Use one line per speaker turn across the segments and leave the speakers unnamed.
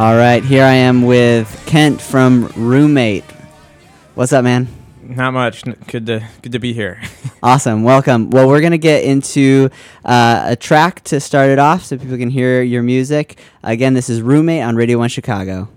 All right, here I am with Kent from Roommate. What's up, man?
Not much. Good to good to be here.
Awesome, welcome. Well, we're gonna get into uh, a track to start it off, so people can hear your music. Again, this is Roommate on Radio One Chicago.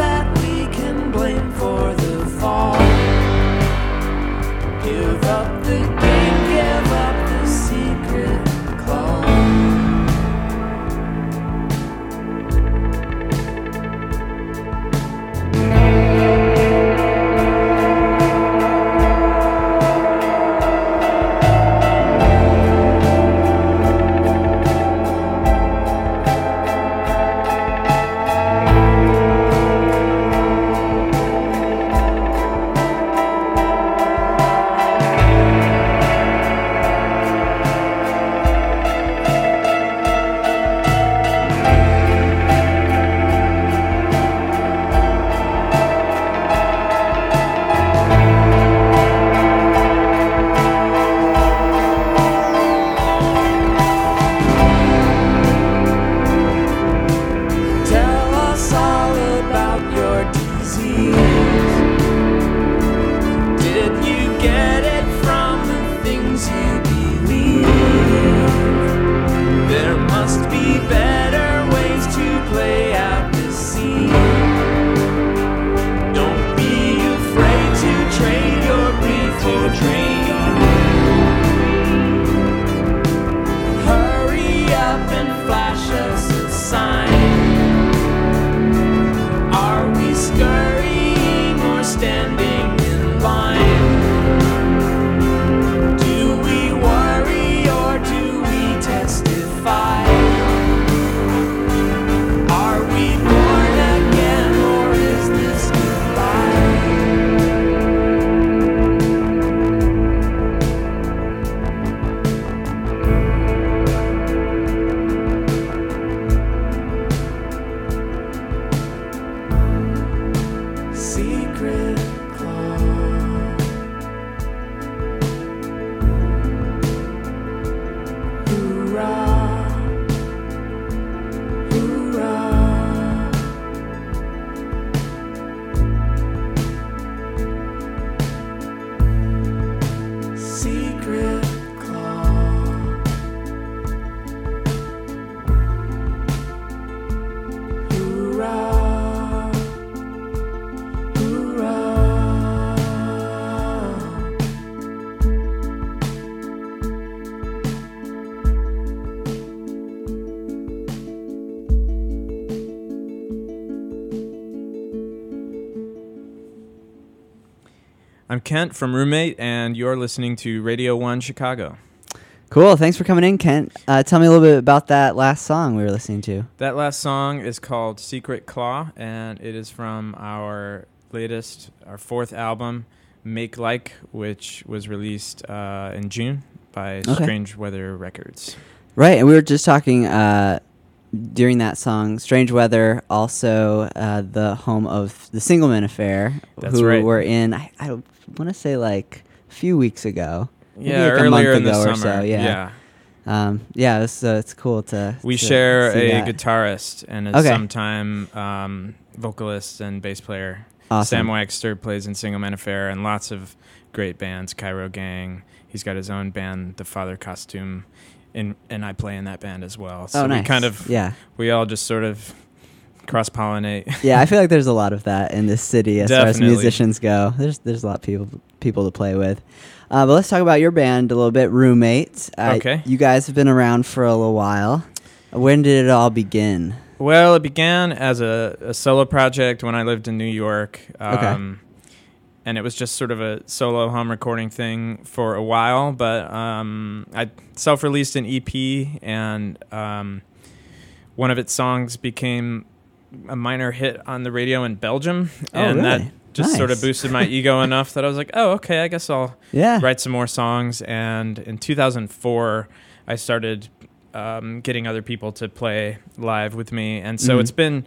that we can blame for
I'm Kent from Roommate, and you're listening to Radio 1 Chicago.
Cool. Thanks for coming in, Kent. Uh, tell me a little bit about that last song we were listening to.
That last song is called Secret Claw, and it is from our latest, our fourth album, Make Like, which was released uh, in June by
Okay.
Strange Weather Records.
Right, and we were just talking uh, during that song, "Strange Weather," also uh, the home of the Singleman Affair,
That's
who
right.
were in. I, I want to say like a few weeks ago.
Yeah,
like a
earlier
month
in the
ago
summer.
or so, yeah.
yeah.
Um, yeah, it's, uh, it's cool to.
We
to
share a
that.
guitarist and a
Okay.
sometime um, vocalist and bass player.
Awesome.
Sam Wagster plays in Singleman Affair and lots of great bands, Cairo Gang. He's got his own band, The Father Costume, and and I play in that band as well. So
oh, nice.
we kind of
yeah,
we all just sort of cross pollinate.
yeah. I feel like there's a lot of that in this city as far as musicians go. There's there's a lot of people people to play with. Uh, but let's talk about your band a little bit, Roommates. Uh,
Okay.
You guys have been around for a little while. When did it all begin?
Well, it began as a, a solo project when I lived in New York.
Okay.
And it was just sort of a solo home recording thing for a while, but um, I self released an EP, and um, one of its songs became a minor hit on the radio in Belgium.
Oh,
and that
really?
just sort of boosted my ego enough that I was like, oh, okay, I guess I'll
Yeah.
write some more songs. And in 2004, I started um, getting other people to play live with me, and so
Mhm.
it's been.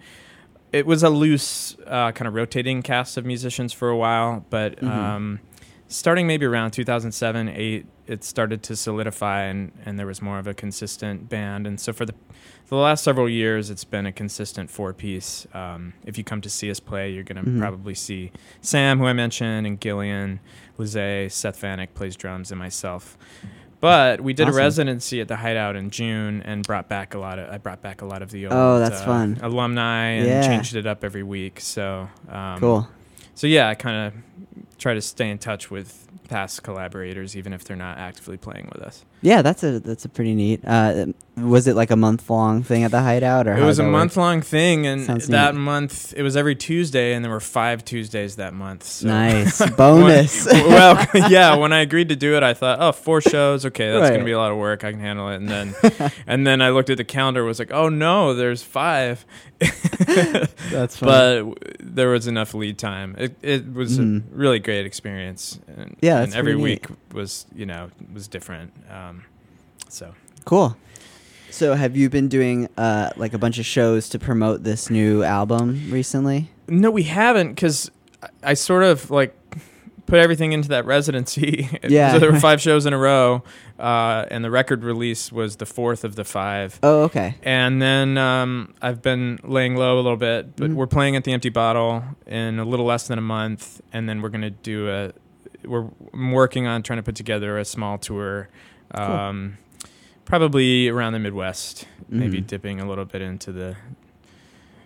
It was a loose, uh, kind of rotating cast of musicians for a while, but
Mhm.
um, starting maybe around 2007, eight, it started to solidify, and, and there was more of a consistent band. And so for the for the last several years, it's been a consistent four piece. Um, if you come to see us play, you're going to
Mhm.
probably see Sam, who I mentioned, and Gillian, Lizzie, Seth Vanek plays drums, and myself. But we did
Awesome.
a residency at the Hideout in June and brought back a lot of. I brought back a lot of the old
Oh, that's
uh,
fun.
alumni and
Yeah.
changed it up every week. So um,
cool.
So yeah, I kind of try to stay in touch with past collaborators, even if they're not actively playing with us.
Yeah, that's a that's a pretty neat. Uh, was it like a month long thing at the Hideout, or
It was a month long thing, and
Sounds
that
neat.
month it was every Tuesday, and there were five Tuesdays that month. So
Nice bonus.
When- well, yeah. When I agreed to do it, I thought, oh, four shows. Okay, that's
Right.
gonna be a lot of work. I can handle it. And then, and then I looked at the calendar. Was like, oh no, there's five.
that's fun.
but there was enough lead time. It it was
Mhm.
a really great experience. And,
Yeah,
and every week was you know was different. Um, so
cool. So, have you been doing uh, like a bunch of shows to promote this new album recently?
no, we haven't because I, I sort of like put everything into that residency.
Yeah.
so there were five shows in a row, uh, and the record release was the fourth of the five.
Oh, okay.
And then um, I've been laying low a little bit, but
Mhm.
we're playing at the Empty Bottle in a little less than a month, and then we're gonna do a. We're I'm working on trying to put together a small tour, um, probably around the Midwest, maybe
Mhm.
dipping a little bit into the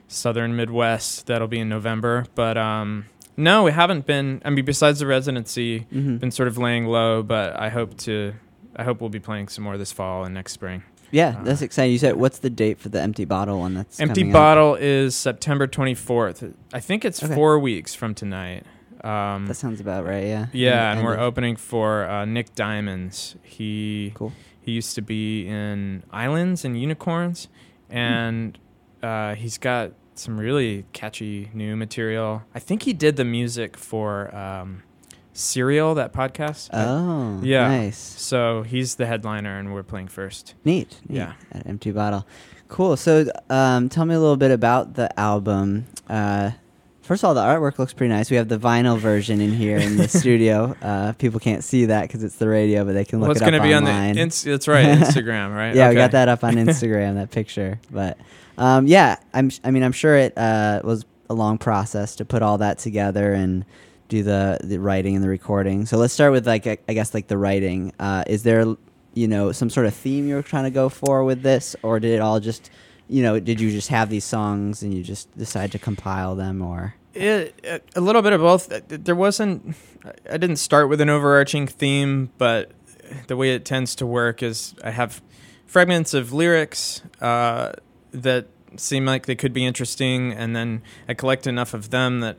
southern Midwest. That'll be in November, but um, no, we haven't been. I mean, besides the residency,
Mhm.
been sort of laying low, but I hope to. I hope we'll be playing some more this fall and next spring.
Yeah,
uh,
that's exciting. You said what's the date for the Empty Bottle one? That's
Empty? Bottle is September 24th. I think it's
Okay.
four weeks from tonight. Um,
That sounds about right. Yeah.
yeah, and
End
we're opening for uh, Nick Diamonds. He
Cool.
he used to be in Islands and Unicorns,
Hmm.
and uh, he's got some really catchy new material. I think he did the music for um, Serial, that podcast.
Oh,
Yeah.
Nice.
So he's the headliner, and we're playing first.
Neat. neat.
Yeah.
At Empty Bottle. Cool. So, um, tell me a little bit about the album. Uh, first of all, the artwork looks pretty nice. We have the vinyl version in here in the studio. Uh, people can't see that because it's the radio, but they can look
well, it's
it up
going to be on the. Ins- that's right, Instagram, right?
yeah, we got that up on Instagram, that picture. But um, yeah, I'm. I mean, I'm sure it uh, was a long process to put all that together and do the the writing and the recording. So let's start with like I guess like the writing. Uh, is there you know some sort of theme you were trying to go for with this, or did it all just you know did you just have these songs and you just decide to compile them or?
It, a little bit of both. There wasn't. I didn't start with an overarching theme, but the way it tends to work is I have fragments of lyrics uh, that seem like they could be interesting, and then I collect enough of them that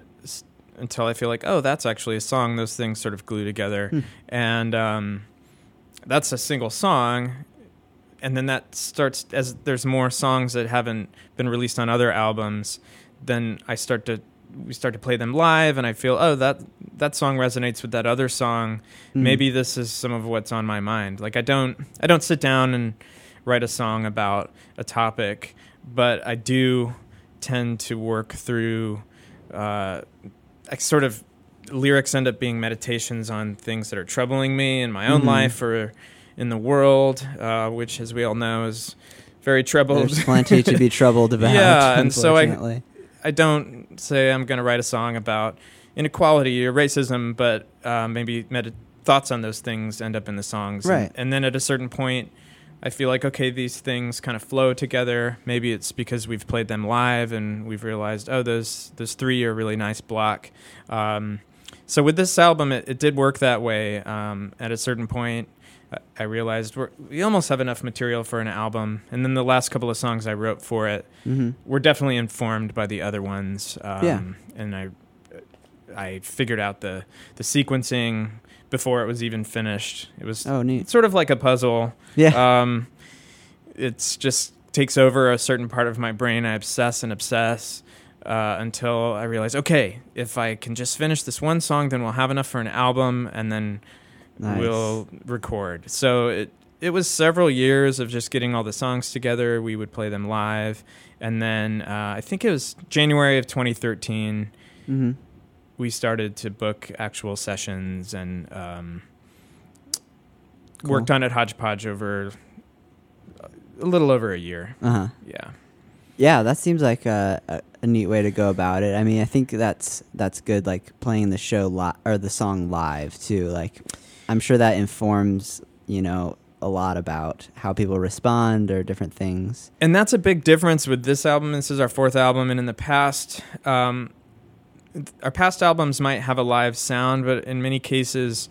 until I feel like, oh, that's actually a song. Those things sort of glue together,
Hmm.
and um, that's a single song. And then that starts as there's more songs that haven't been released on other albums. Then I start to we start to play them live, and I feel, oh, that that song resonates with that other song.
Mm.
Maybe this is some of what's on my mind. Like I don't I don't sit down and write a song about a topic, but I do tend to work through uh, I sort of lyrics end up being meditations on things that are troubling me in my own
Mhm.
life or in the world, uh, which, as we all know, is very troubled.
There's plenty to be troubled about.
Yeah, and so I- I don't say I'm going to write a song about inequality or racism, but uh, maybe med- thoughts on those things end up in the songs. And-
Right.
And, then at a certain point, I feel like, okay, these things kind of flow together. Maybe it's because we've played them live and we've realized, oh, those, those three are really nice block. Um, so with this album, it, it did work that way. Um, at a certain point, I- realized we're, we almost have enough material for an album. And then the last couple of songs I wrote for it
Mhm.
were definitely informed by the other ones. Um,
Yeah.
And I, I figured out the the sequencing before it was even finished. It was
Oh, neat.
it's sort of like a puzzle.
Yeah.
Um, it's just takes over a certain part of my brain. I obsess and obsess uh, until I realize, okay, if I can just finish this one song, then we'll have enough for an album, and then
nice.
we'll record. So it it was several years of just getting all the songs together. We would play them live, and then uh, I think it was January of 2013.
Mhm.
We started to book actual sessions and um,
Cool.
worked on it hodgepodge over a little over a year.
Uh-huh.
Yeah.
Yeah, that seems like a, a, a neat way to go about it. I mean, I think that's that's good. Like playing the show li- or the song live too. Like, I'm sure that informs you know a lot about how people respond or different things.
and that's a big difference with this album. This is our fourth album, and in the past, um, our past albums might have a live sound, but in many cases,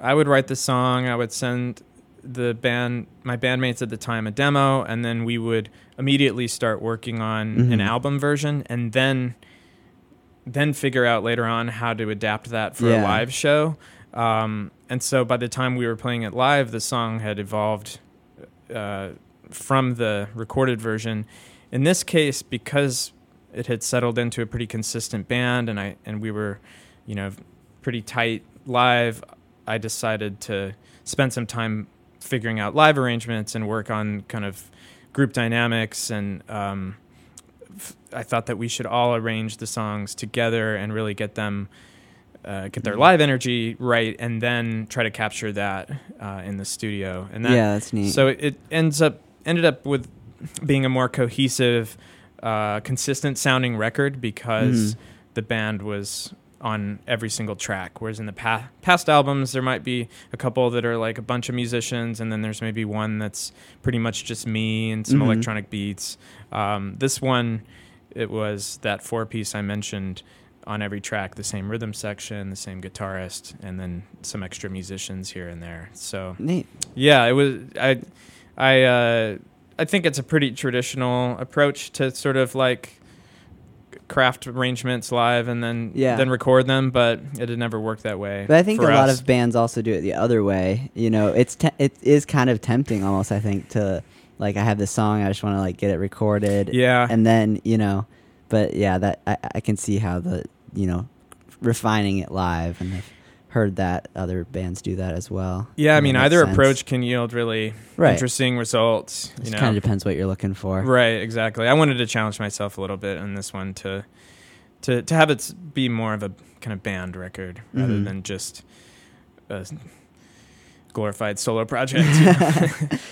I would write the song, I would send the band, my bandmates at the time, a demo, and then we would immediately start working on an
Mhm.
album version, and then then figure out later on how to adapt that for a live show. Um, and so by the time we were playing it live, the song had evolved uh, from the recorded version. In this case, because it had settled into a pretty consistent band, and I and we were, you know, pretty tight live, I decided to spend some time figuring out live arrangements and work on kind of group dynamics and. Um, I thought that we should all arrange the songs together and really get them uh, get their
Mhm.
live energy right, and then try to capture that uh, in the studio. And that,
yeah, that's neat.
so it, it ends up ended up with being a more cohesive, uh, consistent sounding record because
Mhm.
the band was on every single track. Whereas in the pa- past albums, there might be a couple that are like a bunch of musicians, and then there's maybe one that's pretty much just me and some
Mhm.
electronic beats. Um, this one, it was that four piece I mentioned on every track, the same rhythm section, the same guitarist, and then some extra musicians here and there. So
neat.
yeah, it was. I, I, uh, I think it's a pretty traditional approach to sort of like craft arrangements live and then
Yeah.
then record them, but it had never worked that way.
But I think a lot of bands also do it the other way. You know, it's te- it is kind of tempting almost. I think to like I have this song, I just want to like get it recorded.
yeah,
and then you know but yeah that I, I can see how the you know refining it live and i've heard that other bands do that as well
yeah. I mean, either
sense.
approach can yield really
Right.
interesting results. You
it kind of depends what you're looking for
Right, exactly. I wanted to challenge myself a little bit on this one to to to have it be more of a kind of band record rather
Mhm.
than just a glorified solo project.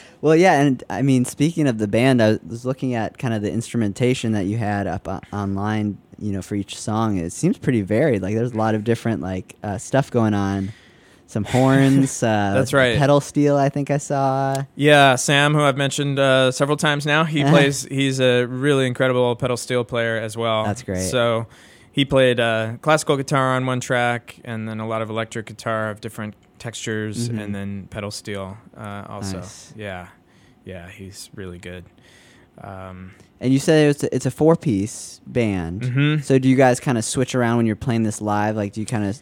well yeah and i mean speaking of the band i was looking at kind of the instrumentation that you had up o- online you know for each song it seems pretty varied like there's a lot of different like uh, stuff going on some horns uh
That's right.
pedal steel i think i saw
yeah, Sam, who I've mentioned uh, several times now, he plays. He's a really incredible pedal steel player as well.
That's great.
So he played uh, classical guitar on one track, and then a lot of electric guitar of different textures,
Mhm.
and then pedal steel uh, also.
Nice.
Yeah, yeah, he's really good. Um,
And you said it's a, it's a four piece band.
mhm.
So do you guys kind of switch around when you're playing this live? Like, do you kind of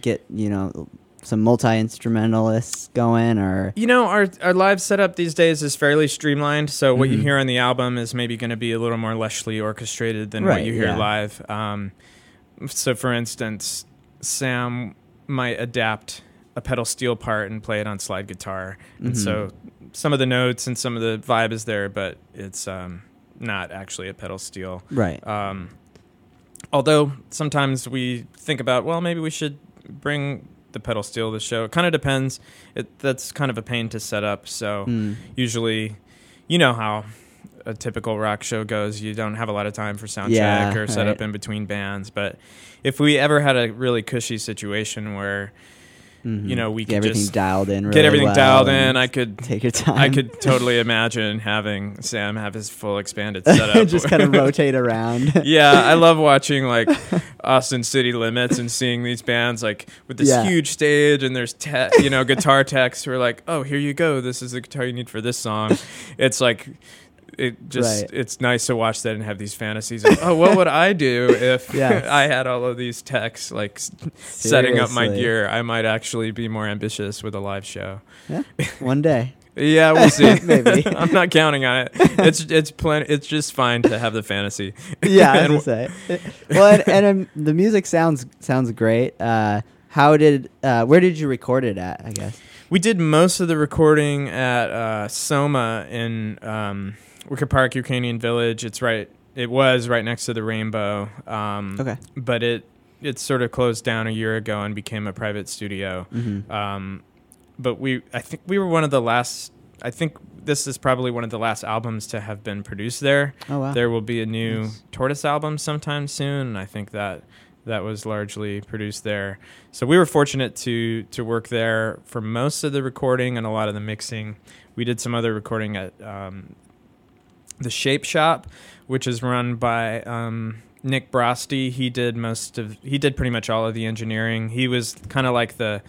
get you know some multi instrumentalists going, or
You know, our our live setup these days is fairly streamlined. So what you
Mhm.
hear on the album is maybe going to be a little more lushly orchestrated than what you hear
yeah.
live. Um, so, for instance, Sam might adapt a pedal steel part and play it on slide guitar, and
Mhm.
so some of the notes and some of the vibe is there, but it's um, not actually a pedal steel.
right?
Um, although sometimes we think about, well, maybe we should bring the pedal steel to the show. It kind of depends. It, that's kind of a pain to set up. So
Mm.
usually, you know how a typical rock show goes. You don't have a lot of time for sound
Yeah,
check or set up
right.
in between bands. But if we ever had a really cushy situation where
Mhm.
you know, we
get everything dialed in, really
get everything
well
dialed in, I could
take your time.
I could totally imagine having Sam have his full expanded setup.
just kind of rotate around.
yeah, I love watching like Austin City Limits and seeing these bands like with this
Yeah.
huge stage and there's te- you know guitar techs who are like, "Oh, here you go. This is the guitar you need for this song." It's like it just
Right.
it's nice to watch that and have these fantasies of, "Oh, what would I do if
Yes.
I had all of these techs like s- setting up my gear? I might actually be more ambitious with a live show."
One day.
Yeah, we'll see.
Maybe.
I'm not counting on it. It's it's plenty. It's just fine to have the fantasy.
Yeah, I
And
was gonna say. Well, and, and um, the music sounds sounds great. Uh, how did uh, where did you record it at? I guess.
We did most of the recording at uh, Soma in um, Wicker Park, Ukrainian Village. It's right. It was right next to the Rainbo. Um,
Okay.
But it it sort of closed down a year ago and became a private studio.
Mm-hmm.
Um, but we, I think we were one of the last. I think this is probably one of the last albums to have been produced there.
Oh wow.
There will be a new
Nice.
Tortoise album sometime soon, and I think that that was largely produced there. So we were fortunate to to work there for most of the recording and a lot of the mixing. We did some other recording at um, the Shape Shop, which is run by um, Nick Broste. He did most of he did pretty much all of the engineering. He was kind of like the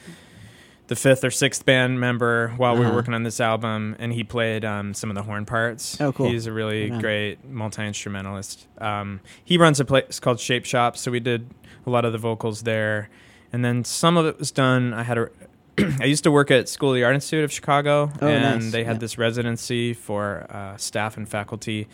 the fifth or sixth band member while we were
Uh-huh.
working on this album, and he played um, some of the horn parts.
Oh, cool.
He's a really
on.
great multi instrumentalist. Um, he runs a place called Shape Shop, so we did a lot of the vocals there, and then some of it was done. I had a I used to work at School of the Art Institute of Chicago,
Oh,
and
nice.
they had
Yeah.
this residency for uh, staff and faculty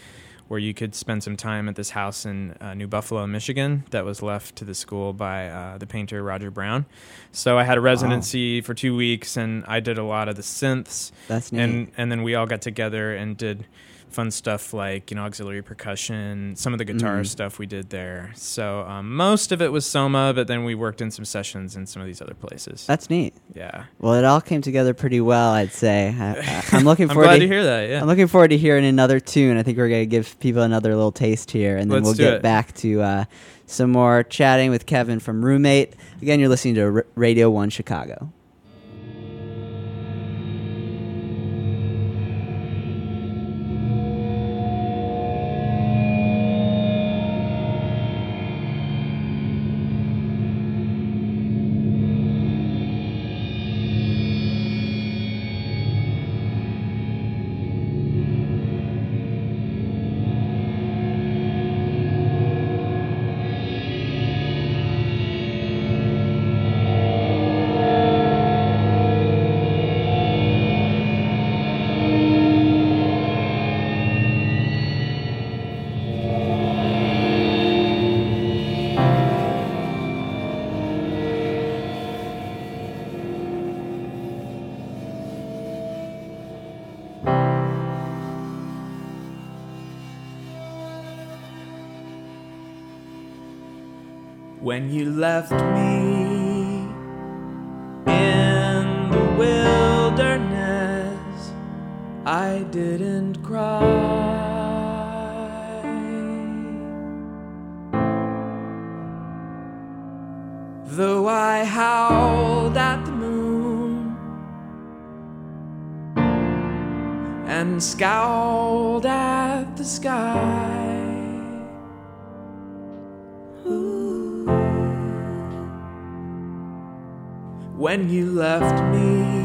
where you could spend some time at this house in uh, New Buffalo, Michigan, that was left to the school by uh, the painter Roger Brown. So I had a residency for two weeks, and I did a lot of the synths,
That's neat.
and and then we all got together and did fun stuff like you know auxiliary percussion, some of the guitar
Mm.
stuff we did there. So um, most of it was Soma, but then we worked in some sessions in some of these other places.
That's neat.
yeah,
Well, it all came together pretty well, I'd say. I, I'm looking
I'm
forward
glad
to,
to hear that. Yeah.
I'm looking forward to hearing another tune. I think we're gonna give people another little taste here, and then
Let's
we'll get
it.
back to uh, some more chatting with Kevin from Roommate. Again, you're listening to R- Radio One Chicago.
When you left me in the wilderness, I didn't cry. Though I howled at the moon and scowled at the sky. When you left me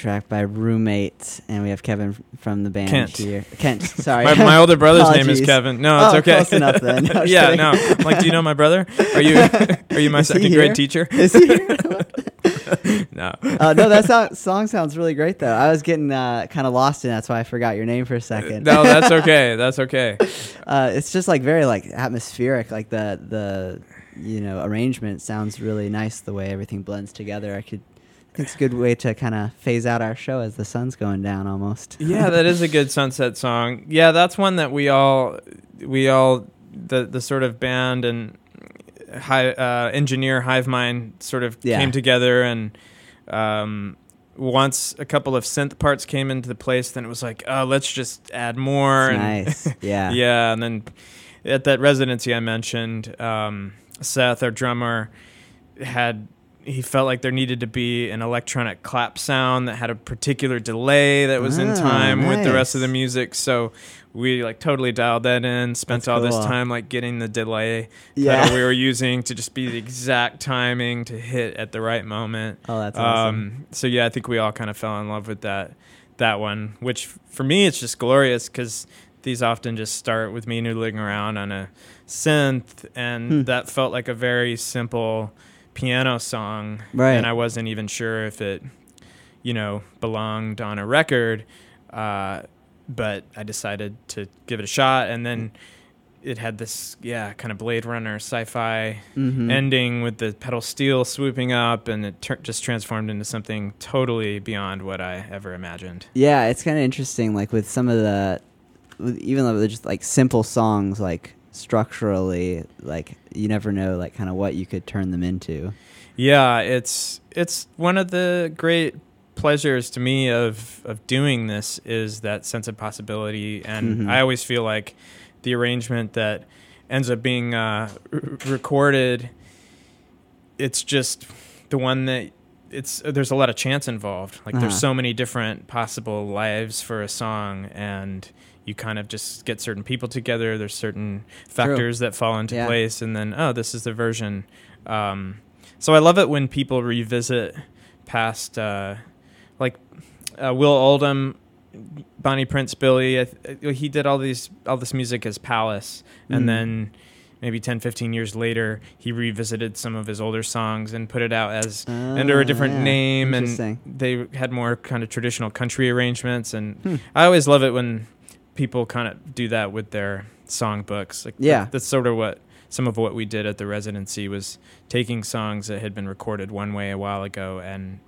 track by Roommates, and we have Kevin from the band
Kent.
here. Kent, sorry.
My, my older brother's name is Kevin. No, it's
Oh,
okay.
close enough then. No,
yeah,
kidding.
no. I'm like, do you know my brother? Are you are you my
Is
second grade teacher?
Is he here?
no.
uh, no, that sound, song sounds really great though. I was getting uh, kind of lost in. That's why I forgot your name for a second.
No, that's okay. That's okay.
uh, it's just like very like atmospheric. Like the the you know arrangement sounds really nice. The way everything blends together. I could. It's a good way to kind of phase out our show as the sun's going down almost.
Yeah, that is a good sunset song. Yeah, that's one that we all we all the the sort of band and hi, uh, engineer hive mind sort of
Yeah.
came together and um, once a couple of synth parts came into the place, then it was like, oh, let's just add more.
Nice. Yeah.
yeah, and then at that residency I mentioned, um, Seth, our drummer, had he felt like there needed to be an electronic clap sound that had a particular delay that was in
Ah,
time with the rest of the music. So we like totally dialed that in. Spent
That's
all this time like getting the delay
Yeah.
pedal we were using to just be the exact timing to hit at the right moment.
Oh, that's awesome.
Um, so yeah, I think we all kind of fell in love with that that one. Which for me, it's just glorious because these often just start with me noodling around on a synth, and
Hmm.
that felt like a very simple piano song.
Right.
And I wasn't even sure if it, you know, belonged on a record. Uh, but I decided to give it a shot, and then. It had this, yeah, kind of Blade Runner sci-fi
Mhm.
ending with the pedal steel swooping up, and it tur just transformed into something totally beyond what I ever imagined.
Yeah, it's kind of interesting. Like with some of the, even though they're just like simple songs, like structurally, like you never know, like kind of what you could turn them into.
Yeah, it's it's one of the great pleasures to me of of doing this is that sense of possibility, and
Mhm.
I always feel like the arrangement that ends up being uh, r- recorded, it's just the one that it's there's a lot of chance involved. Like
Uh-huh.
there's so many different possible lives for a song, and you kind of just get certain people together. There's certain factors that fall into
Yeah.
place, and then oh, this is the version. Um, so I love it when people revisit past, uh, like uh, Will Oldham, Bonnie Prince Billy. I th- he did all these all this music as Palace, and
Mm.
then maybe 10, 15 years later, he revisited some of his older songs and put it out as under a different
yeah.
name, and they had more kind of traditional country arrangements. And
Hmm.
I always love it when people kind of do that with their songbooks. Like,
Yeah.
that- that's sort of what some of what we did at the residency was taking songs that had been recorded one way a while ago, and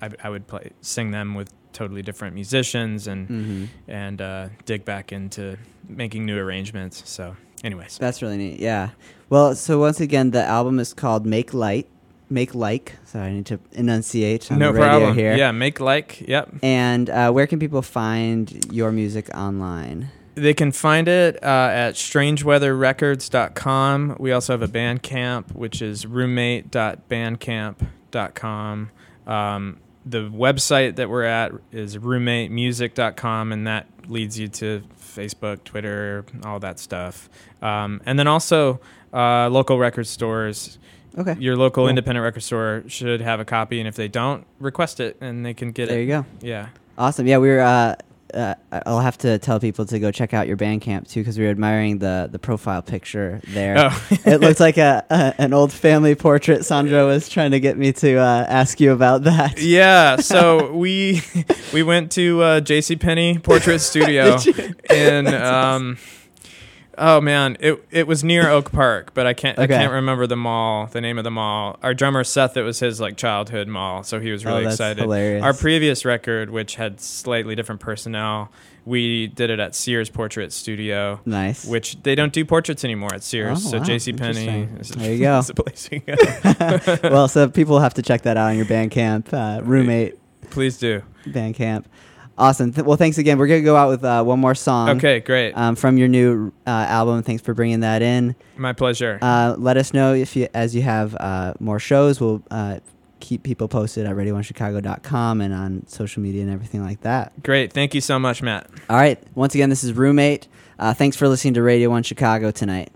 I, I would play sing them with totally different musicians and
Mhm.
and uh, dig back into making new arrangements. So, anyways,
That's really neat. Yeah. Well, so once again, the album is called Make Light. Make Like. So I need to enunciate on
no
the radio
problem.
here.
Yeah, make like. Yep.
And uh, where can people find your music online?
They can find it uh, at strangeweatherrecords.com. We also have a Bandcamp, which is roommate.bandcamp.com. Um, the website that we're at is roommatemusic.com, and that leads you to Facebook, Twitter, all that stuff. Um, and then also uh, local record stores.
Okay.
Your local
Cool.
independent record store should have a copy, and if they don't, request it, and they can get
there
it.
There you go.
Yeah.
Awesome. Yeah, we were. Uh, uh, I'll have to tell people to go check out your Bandcamp too, because we were admiring the the profile picture there.
Oh.
it looks like a, a an old family portrait. Sandra was trying to get me to uh, ask you about that.
Yeah, so we we went to uh, J.C. Penney Portrait Studio, and um, oh man, it it was near Oak Park, but I can't
Okay.
I can't remember the mall, the name of the mall. Our drummer Seth, it was his like childhood mall, so he was
Oh,
really
that's
excited.
hilarious.
Our previous record, which had slightly different personnel, we did it at Sears Portrait Studio.
Nice.
Which they don't do portraits anymore at Sears,
Oh,
so
wow.
J.C. Penney.
Interesting. There you go.
is the place to go.
well, so people have to check that out on your Bandcamp, uh, roommate
Please do.
Bandcamp. Awesome. Th- well, thanks again. We're gonna go out with uh, one more song.
Okay, great.
Um, from your new uh, album. Thanks for bringing that in.
My pleasure.
Uh, let us know if you, as you have uh, more shows. We'll uh, keep people posted at radio1chicago.com and on social media and everything like that.
Great. Thank you so much, Matt.
All right. Once again, this is Roommate. Uh, thanks for listening to Radio 1 Chicago tonight.